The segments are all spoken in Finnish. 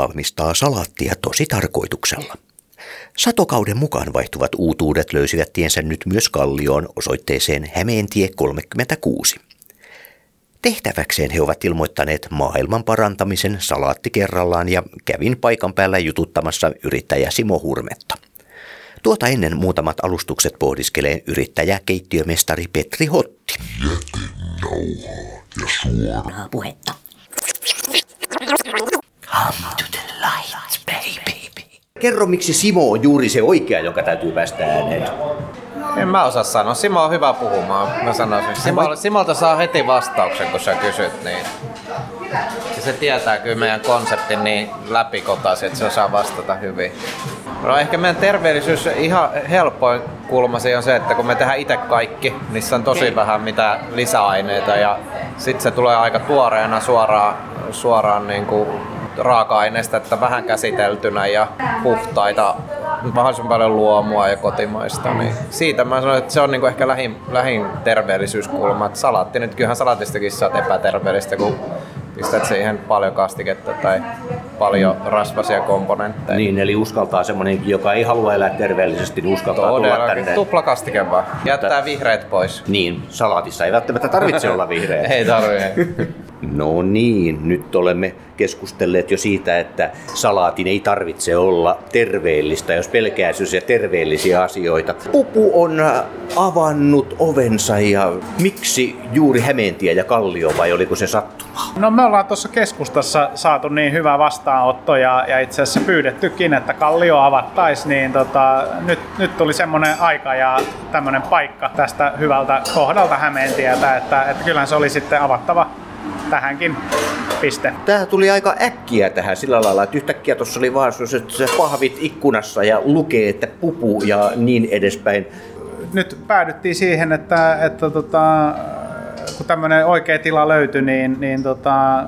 valmistaa salaattia tosi tarkoituksella. Satokauden mukaan vaihtuvat uutuudet löysivät tiensä nyt myös Kallioon osoitteeseen Hämeentie 36. Tehtäväkseen he ovat ilmoittaneet maailman parantamisen salaatti kerrallaan ja kävin paikan päällä jututtamassa yrittäjä Simo Hurmetta. Tuota ennen muutamat alustukset pohdiskelee yrittäjä keittiömestari Petri Hotti. Jätenauhaa ja suoraa puhetta. Come to the light, baby. Kerro, miksi Simo on juuri se oikea, joka täytyy päästä ääneen. En mä osaa sanoa. Simo on hyvä puhumaan, mä sanoisin. Simo, Simolta saa heti vastauksen, kun sä kysyt, niin ja se tietää kyllä meidän konseptin niin läpikotaisin, että se osaa vastata hyvin. No ehkä meidän terveellisyys ihan helpoin kulma se on se, että kun me tehdään itse kaikki, niissä on tosi vähän mitä lisäaineita ja sitten se tulee aika tuoreena suoraan, suoraan niin kuin raaka-aineista, että vähän käsiteltynä ja puhtaita, mahdollisimman paljon luomua ja kotimaista. Niin siitä mä sanoin, että se on niinku ehkä lähin, lähin terveellisyyskulma. Että salaatti, nyt kyllähän salaatistakin saat epäterveellistä, kun pistät siihen paljon kastiketta tai paljon rasvasia komponentteja. Niin, eli uskaltaa semmoinen, joka ei halua elää terveellisesti, niin uskaltaa tulla tänne. Tupla kastike vaan. Jättää vihreät pois. Niin, salaatissa ei välttämättä tarvitse olla vihreä. ei tarvitse. No niin, nyt olemme keskustelleet jo siitä, että salaatin ei tarvitse olla terveellistä, jos pelkää ja terveellisiä asioita. Pupu on avannut ovensa ja miksi juuri Hämeentie ja Kallio vai oliko se sattuma? No me ollaan tuossa keskustassa saatu niin hyvä vastaanotto ja, ja itse asiassa pyydettykin, että Kallio avattaisi, niin tota, nyt, nyt tuli semmoinen aika ja tämmöinen paikka tästä hyvältä kohdalta Hämeentietä, että, että kyllähän se oli sitten avattava tähänkin piste. Tämä tuli aika äkkiä tähän sillä lailla, että yhtäkkiä tuossa oli vaan se pahvit ikkunassa ja lukee, että pupu ja niin edespäin. Nyt päädyttiin siihen, että, että tota, kun tämmöinen oikea tila löytyi, niin, niin tota,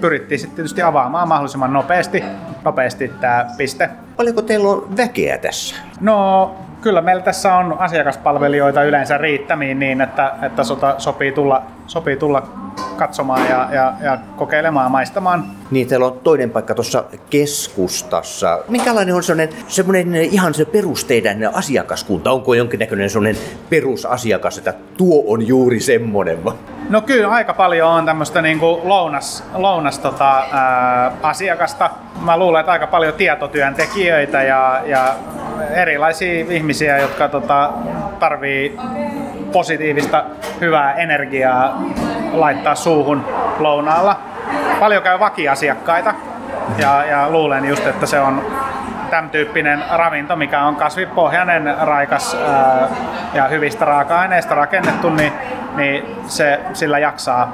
pyrittiin sitten tietysti avaamaan mahdollisimman nopeasti, nopeasti tämä piste. Paljonko teillä on väkeä tässä? No kyllä meillä tässä on asiakaspalvelijoita yleensä riittämiin niin, että, että sota sopii tulla, sopii tulla katsomaan ja, ja, ja kokeilemaan, maistamaan. Niin, teillä on toinen paikka tuossa keskustassa. Minkälainen on semmoinen, semmoinen ihan se perusteiden asiakaskunta? Onko jonkinnäköinen semmoinen perusasiakas, että tuo on juuri semmoinen? No kyllä aika paljon on tämmöistä niin kuin lounas, lounas tota, ää, asiakasta. Mä luulen, että aika paljon tietotyöntekijöitä ja, ja erilaisia ihmisiä, jotka tota, tarvii positiivista, hyvää energiaa laittaa suuhun lounaalla. Paljon käy vakiasiakkaita ja, ja luulen just, että se on tämän tyyppinen ravinto, mikä on kasvipohjainen, raikas ää, ja hyvistä raaka-aineista rakennettu, niin, niin se sillä jaksaa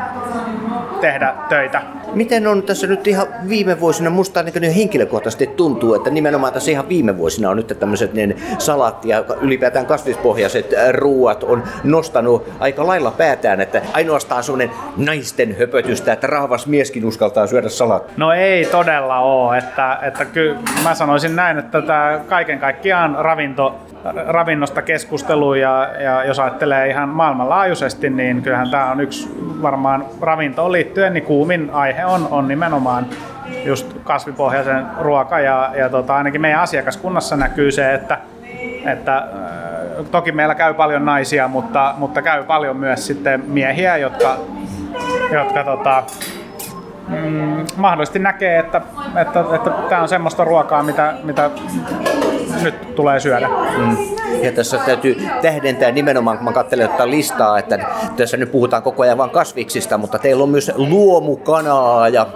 tehdä töitä Miten on tässä nyt ihan viime vuosina, musta niin henkilökohtaisesti tuntuu, että nimenomaan tässä ihan viime vuosina on nyt tämmöiset niin salaatti ja ylipäätään kasvispohjaiset äh, ruuat on nostanut aika lailla päätään, että ainoastaan semmoinen naisten höpötystä, että rahvas mieskin uskaltaa syödä salaattia. No ei todella ole, että, että kyllä mä sanoisin näin, että tämä kaiken kaikkiaan ravinto ravinnosta keskustelu ja, ja jos ajattelee ihan maailmanlaajuisesti, niin kyllähän tämä on yksi varmaan ravintoon liittyen, niin kuumin aihe on, on nimenomaan just kasvipohjaisen ruoka ja, ja tota, ainakin meidän asiakaskunnassa näkyy se, että, että äh, toki meillä käy paljon naisia, mutta, mutta käy paljon myös sitten miehiä, jotka, jotka tota, mm, mahdollisesti näkee, että, että, että tämä on semmoista ruokaa, mitä, mitä nyt tulee syödä. Mm. Ja tässä täytyy tähdentää nimenomaan, kun mä katselen tätä listaa, että tässä nyt puhutaan koko ajan vain kasviksista, mutta teillä on myös luomukanaa ja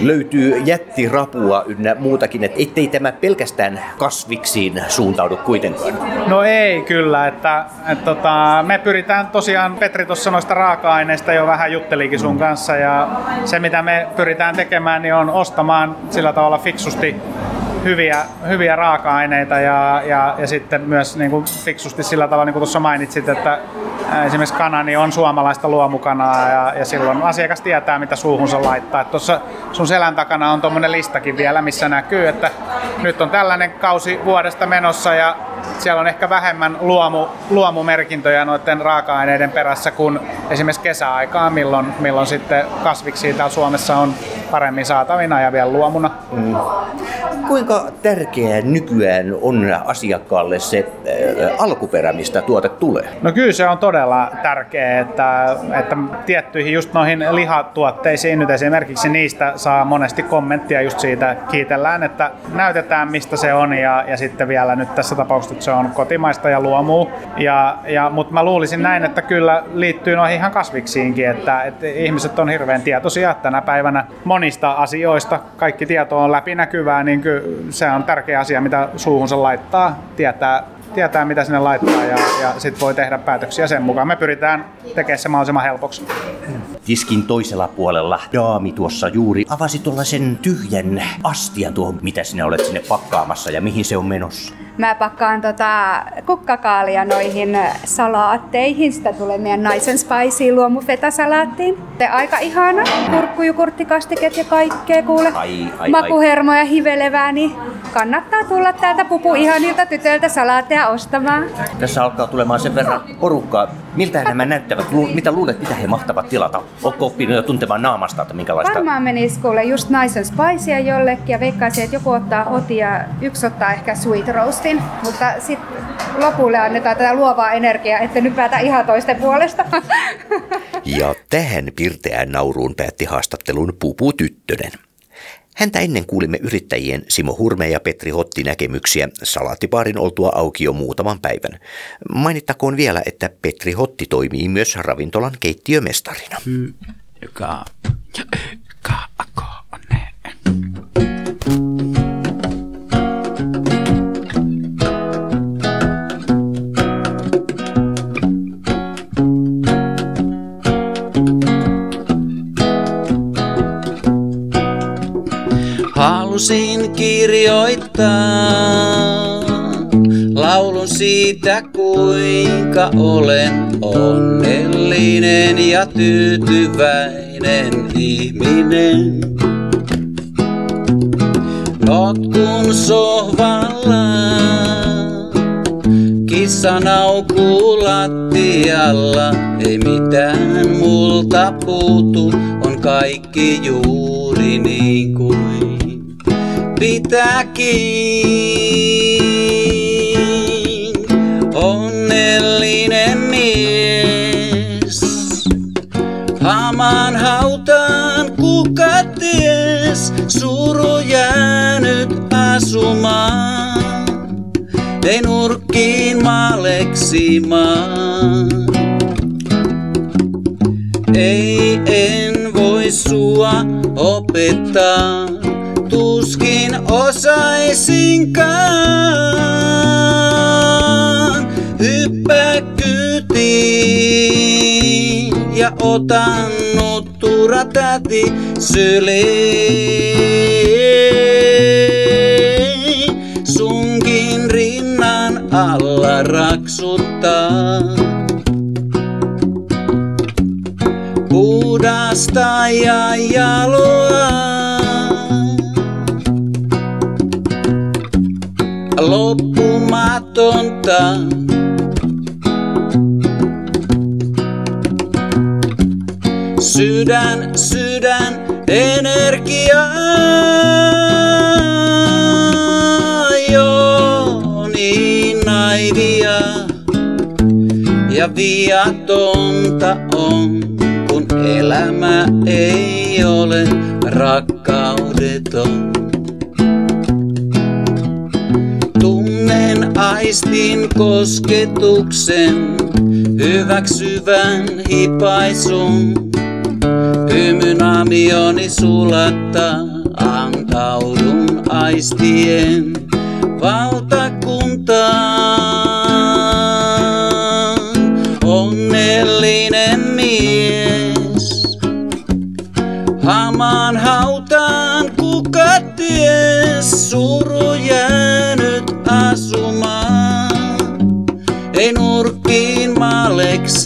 löytyy jättirapua ynnä muutakin, että ettei tämä pelkästään kasviksiin suuntaudu kuitenkaan. No ei kyllä, että, että tota, me pyritään tosiaan, Petri tuossa noista raaka-aineista jo vähän juttelikin sun kanssa ja se mitä me pyritään tekemään niin on ostamaan sillä tavalla fiksusti hyviä, hyviä raaka-aineita ja, ja, ja sitten myös niin kuin fiksusti sillä tavalla, niin kuin tuossa mainitsit, että esimerkiksi kanani on suomalaista luomukanaa ja, ja silloin asiakas tietää, mitä suuhunsa laittaa. Tuossa sun selän takana on tuommoinen listakin vielä, missä näkyy, että nyt on tällainen kausi vuodesta menossa ja siellä on ehkä vähemmän luomu, luomumerkintöjä noiden raaka-aineiden perässä kuin esimerkiksi kesäaikaan, milloin, milloin sitten kasviksi täällä Suomessa on paremmin saatavina ja vielä luomuna. Mm. Kuinka tärkeää nykyään on asiakkaalle se äh, alkuperä, mistä tuote tulee? No kyllä se on todella tärkeää, että, että tiettyihin just noihin lihatuotteisiin nyt esimerkiksi niistä saa monesti kommenttia just siitä, kiitellään, että näytetään mistä se on ja, ja sitten vielä nyt tässä tapauksessa, että se on kotimaista ja luomuu. Ja, ja, mutta mä luulisin näin, että kyllä liittyy noihin ihan kasviksiinkin, että, että ihmiset on hirveän tietoisia tänä päivänä monista asioista. Kaikki tieto on läpinäkyvää, niin kyllä se on tärkeä asia, mitä suuhunsa laittaa, tietää tietää, mitä sinne laittaa ja, ja sitten voi tehdä päätöksiä sen mukaan. Me pyritään tekemään se mahdollisimman helpoksi. Tiskin toisella puolella daami tuossa juuri avasi tuollaisen tyhjän astian tuohon, mitä sinä olet sinne pakkaamassa ja mihin se on menossa. Mä pakkaan tota kukkakaalia noihin salaatteihin. Sitä tulee meidän naisen spicy luomu fetasalaattiin. Te aika ihana. Kurkkujukurttikastiket ja kaikkea kuule. Ai, ai, Makuhermoja hivelevää, niin kannattaa tulla täältä pupu ihanilta tytöiltä salaatteja ostamaan. Tässä alkaa tulemaan sen verran porukkaa. Miltä nämä näyttävät? Lu- mitä luulet, mitä he mahtavat tilata? Onko oppinut jo tuntemaan naamasta, että minkälaista? Varmaan menisi kuule just naisen spicea jollekin ja veikkaisin, että joku ottaa hoti ja yksi ottaa ehkä sweet roastin. Mutta sitten lopulle annetaan tätä luovaa energiaa, että nyt päätä ihan toisten puolesta. Ja tähän pirteään nauruun päätti haastattelun Pupu Tyttönen. Häntä ennen kuulimme yrittäjien Simo Hurme ja Petri Hotti näkemyksiä salaattipaarin oltua auki jo muutaman päivän. Mainittakoon vielä, että Petri Hotti toimii myös ravintolan keittiömestarina. Ka, ka, Halusin kirjoittaa laulun siitä, kuinka olen onnellinen ja tyytyväinen ihminen. Notkun sohvalla, kissa naukuu lattialla, ei mitään multa puutu, on kaikki juuri niin kuin pitääkin. Onnellinen mies, hamaan hautaan kuka ties, suru jäänyt asumaan, ei nurkkiin maleksimaan. Ei en voi sua opettaa osaisinkaan. Hyppää kytiin ja otan nuttura täti syliin. Sunkin rinnan alla raksuttaa. Puhdasta ja jaloa. Loppumatonta. Sydän, sydän, energia. Jo naivia ja viatonta on, kun elämä ei ole rakkaudeton. Aistin kosketuksen, hyväksyvän hipaisun. Hymyn amioni sulattaa, antaudun aistien valtakuntaan. Onnellinen mies, hamaan hautaan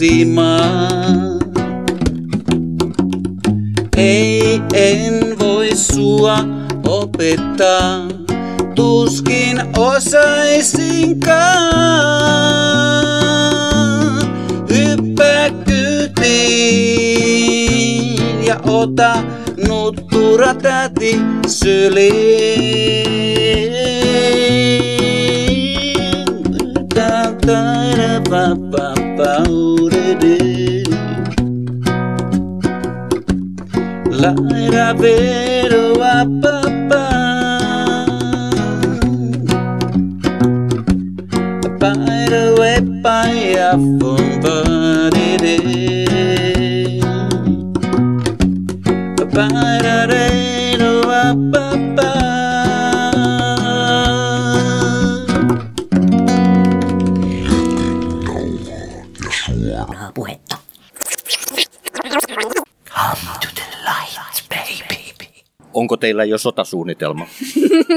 maleksimaan. Ei en voi sua opettaa, tuskin osaisinkaan. Hyppää kytiin ja ota nuttura täti syliin. Ta ta ra pa pa pa verde. Laira vero a papá. Pairo e paia fumbarere. Pairarero a papá. De de. Para re ro a pa pa. puhetta. Onko teillä jo sotasuunnitelma?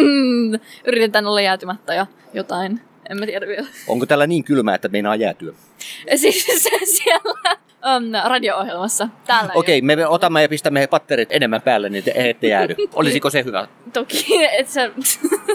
Yritetään olla jäätymättä ja jotain. En mä tiedä vielä. Onko täällä niin kylmää, että meinaa jäätyä? Siis se siellä um, radio-ohjelmassa. Täällä ei Okei, me otamme ja pistämme patterit enemmän päälle, niin te ette jäädy. Olisiko se hyvä? Toki, että se...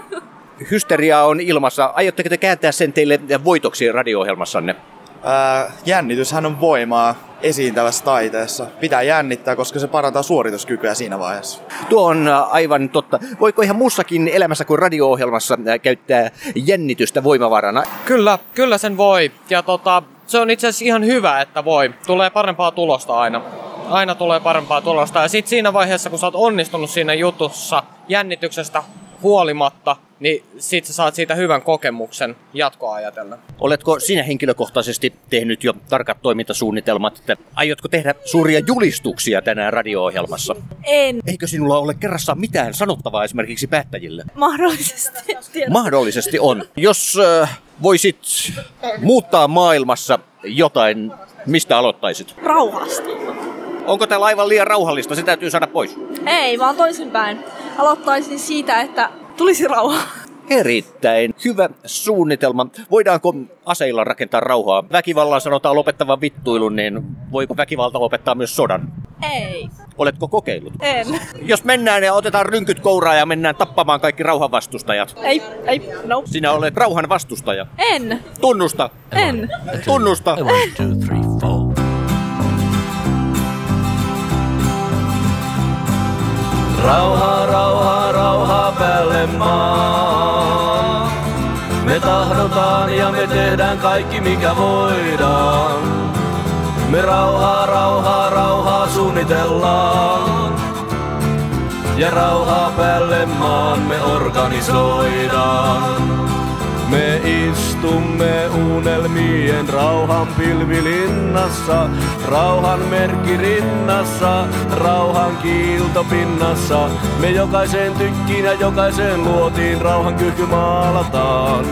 Hysteria on ilmassa. Aiotteko te kääntää sen teille voitoksi radio-ohjelmassanne? Ää, jännityshän on voimaa esiintävässä taiteessa. Pitää jännittää, koska se parantaa suorituskykyä siinä vaiheessa. Tuo on aivan totta. Voiko ihan muussakin elämässä kuin radio-ohjelmassa käyttää jännitystä voimavarana? Kyllä, kyllä sen voi. Ja tota, se on itse asiassa ihan hyvä, että voi. Tulee parempaa tulosta aina. Aina tulee parempaa tulosta. Ja sitten siinä vaiheessa, kun sä oot onnistunut siinä jutussa jännityksestä huolimatta, niin sit sä saat siitä hyvän kokemuksen jatkoa ajatellen. Oletko sinä henkilökohtaisesti tehnyt jo tarkat toimintasuunnitelmat, että aiotko tehdä suuria julistuksia tänään radio-ohjelmassa? En Eikö sinulla ole kerrassaan mitään sanottavaa esimerkiksi päättäjille? mahdollisesti. Mahdollisesti on. Jos äh, voisit muuttaa maailmassa jotain, mistä aloittaisit? Rauhasta. Onko täällä aivan liian rauhallista? Se täytyy saada pois. Ei, vaan toisinpäin. Aloittaisin siitä, että tulisi rauha. Erittäin hyvä suunnitelma. Voidaanko aseilla rakentaa rauhaa? Väkivallan sanotaan lopettavan vittuilun, niin voiko väkivalta lopettaa myös sodan? Ei. Oletko kokeillut? En. Jos mennään ja otetaan rynkyt kouraa ja mennään tappamaan kaikki rauhan vastustajat. Ei, ei, no. Sinä olet rauhan vastustaja. En. Tunnusta. En. Tunnusta. Rauhaa, rauhaa, rauhaa päälle maa. Me tahdotaan ja me tehdään kaikki mikä voidaan. Me rauhaa, rauhaa, rauhaa suunnitellaan. Ja rauhaa päälle maan me organisoidaan. Me istumme unelmien rauhan pilvilinnassa, rauhan merkki rinnassa, rauhan kiiltopinnassa. Me jokaiseen tykkiin ja jokaiseen luotiin rauhan kyky maalataan.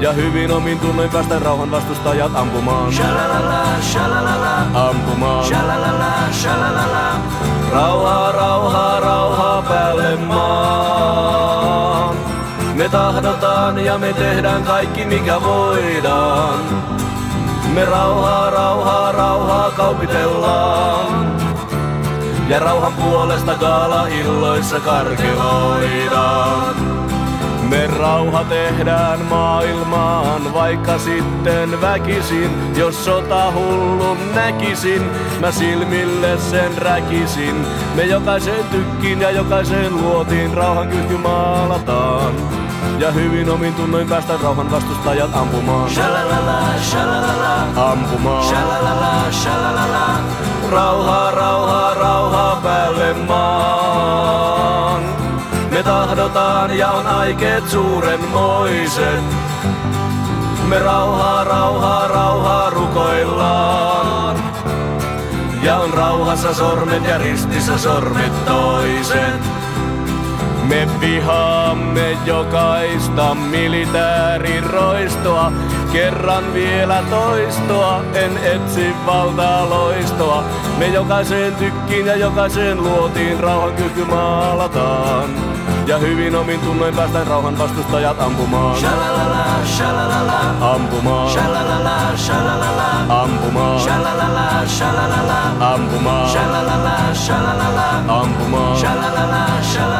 Ja hyvin omin tunnoin päästään rauhan vastustajat ampumaan. Shalalala, shalalala, ampumaan. Shalalala, shalalala. Rauhaa, rauhaa, rauhaa päälle maan. Me tahdotaan ja me tehdään kaikki mikä voidaan. Me rauhaa, rauhaa, rauhaa kaupitellaan. Ja rauhan puolesta gaala-illoissa karkeloidaan. Me rauha tehdään maailmaan, vaikka sitten väkisin. Jos sota hullun näkisin, mä silmille sen räkisin. Me jokaisen tykkiin ja jokaisen luotiin rauhan kyky maalataan. Ja hyvin omin tunnoin päästä rauhan vastustajat ampumaan. Shalalala, shalalala, ampumaan. Shalalala, shalalala. Rauhaa, rauhaa, rauhaa päälle maan. Me tahdotaan ja on aikeet suurenmoiset. Me rauhaa, rauhaa, rauhaa rukoillaan. Ja on rauhassa sormet ja ristissä sormet toiset. Me vihaamme jokaista militääriroistoa. Kerran vielä toistoa, en etsi valtaa loistoa. Me jokaiseen tykkiin ja jokaiseen luotiin rauhan kyky maalataan. Ja hyvin omin tunnoin päästään rauhan vastustajat ampumaan. Shalalala, shalalala, ampumaan. Shalalala, shalalala, ampumaan. Shalalala, shalalala, ampumaan. Shalalala, shalalala, ampumaan. Shalalala, shalalala,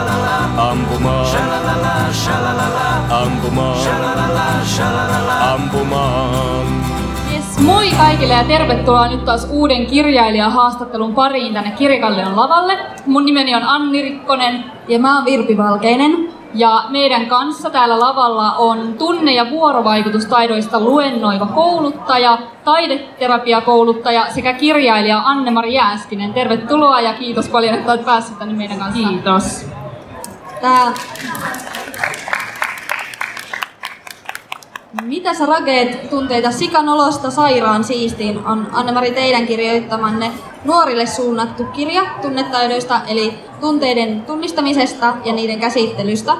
Shalalala, shalalala, ampumaan. Shalalala, shalalala, ampumaan. Yes, moi Moi kaikille ja tervetuloa nyt taas uuden kirjailijahaastattelun pariin tänne Kirjakallion lavalle. Mun nimeni on Anni Rikkonen. Ja mä oon Virpi Valkeinen. Ja meidän kanssa täällä lavalla on tunne- ja vuorovaikutustaidoista luennoiva kouluttaja, taideterapiakouluttaja sekä kirjailija Anne-Mari Jääskinen. Tervetuloa ja kiitos paljon, että olet päässyt tänne meidän kanssa. Kiitos. Tää... Mitä sä rakeet tunteita sikanolosta sairaan siistiin on Anne-Mari teidän kirjoittamanne nuorille suunnattu kirja tunnetaidoista eli tunteiden tunnistamisesta ja niiden käsittelystä.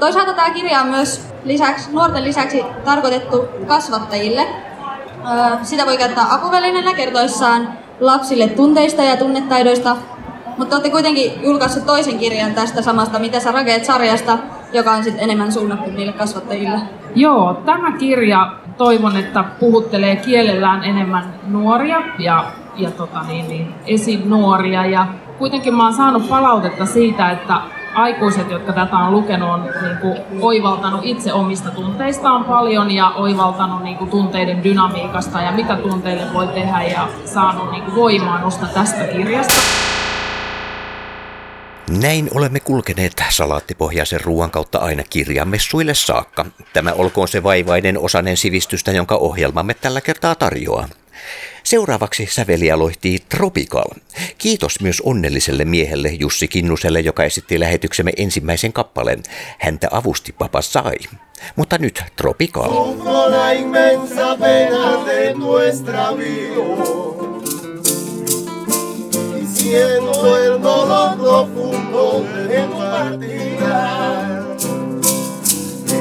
Toisaalta tämä kirja on myös lisäksi, nuorten lisäksi tarkoitettu kasvattajille. Öö, Sitä voi käyttää apuvälineenä kertoissaan lapsille tunteista ja tunnetaidoista, mutta olette kuitenkin julkaissut toisen kirjan tästä samasta Mitä sä rakeet sarjasta, joka on sitten enemmän suunnattu niille kasvattajille. Joo, tämä kirja toivon, että puhuttelee kielellään enemmän nuoria ja, ja tota niin, niin, esinuoria. Ja kuitenkin mä oon saanut palautetta siitä, että aikuiset, jotka tätä on lukenut, on niin kuin, oivaltanut itse omista tunteistaan paljon ja oivaltanut niin kuin, tunteiden dynamiikasta ja mitä tunteille voi tehdä ja saanut niin kuin, voimaa nosta tästä kirjasta. Näin olemme kulkeneet salaattipohjaisen ruoan kautta aina kirjamessuille saakka. Tämä olkoon se vaivainen osanen sivistystä, jonka ohjelmamme tällä kertaa tarjoaa. Seuraavaksi säveliä loihtii Tropical. Kiitos myös onnelliselle miehelle Jussi Kinnuselle, joka esitti lähetyksemme ensimmäisen kappaleen. Häntä avusti Papa Sai. Mutta nyt Tropical. Siento el dolor profundo de tu partida.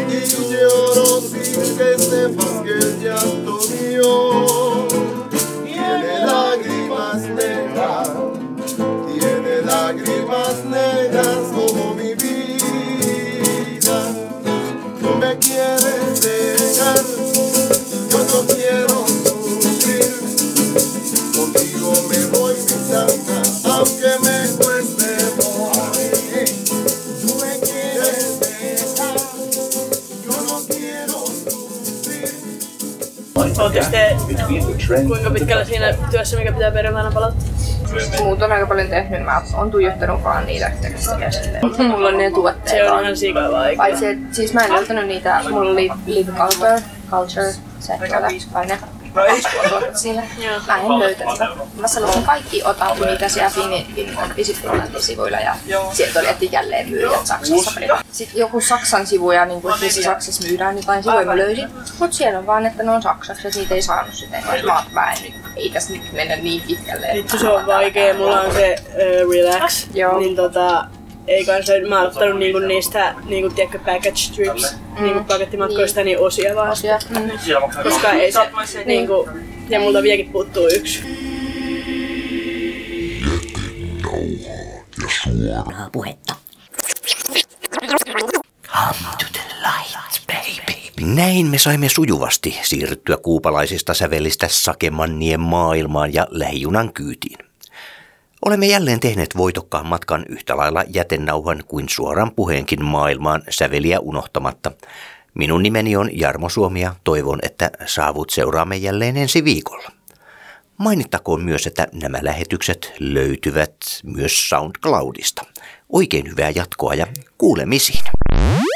Y lloro sin que sepas que el llanto mío tiene lágrimas negras kuinka pitkällä siinä työssä, mikä pitää perjantaina palata? Muut on aika paljon tehnyt, mä oon tuijottanut vaan niitä tekstejä sitten. Mulla on ne tuotteet. Se on vaan. ihan. Paitsi, et, siis mä en löytänyt niitä, mulla oli Live Culture, Culture, se tuote, ne tuotteet siinä. Mä en löytänyt. Mä sanoin, että kaikki otan, mitä siellä Fini on Visitprolantin sivuilla ja sieltä oli, että jälleen myyjät Saksassa. Sitten joku Saksan sivuja, niin kuin, että missä Saksassa myydään jotain sivuja, mä löysin. Mut siellä on vaan, että ne on saksaksi, että niitä ei saanut sitten. Mä, mä en nyt, ei tässä nyt mennä niin pitkälle. Vittu se on vaikea, mulla on se uh, relax, Joo. niin tota, ei kanssa, mä oon ottanut niinku niistä, niinku tiedätkö, package trips, mm. niinku pakettimatkoista, niin osia vaan. Osia, mm. Koska ei se, niinku, ja multa vieläkin puuttuu yksi. ja suoraa puhetta. Näin me saimme sujuvasti siirryttyä kuupalaisista sävelistä sakemannien maailmaan ja lähijunan kyytiin. Olemme jälleen tehneet voitokkaan matkan yhtä lailla jätennauhan kuin suoran puheenkin maailmaan säveliä unohtamatta. Minun nimeni on Jarmo Suomi ja toivon, että saavut seuraamme jälleen ensi viikolla. Mainittakoon myös, että nämä lähetykset löytyvät myös SoundCloudista. Oikein hyvää jatkoa ja kuulemisiin.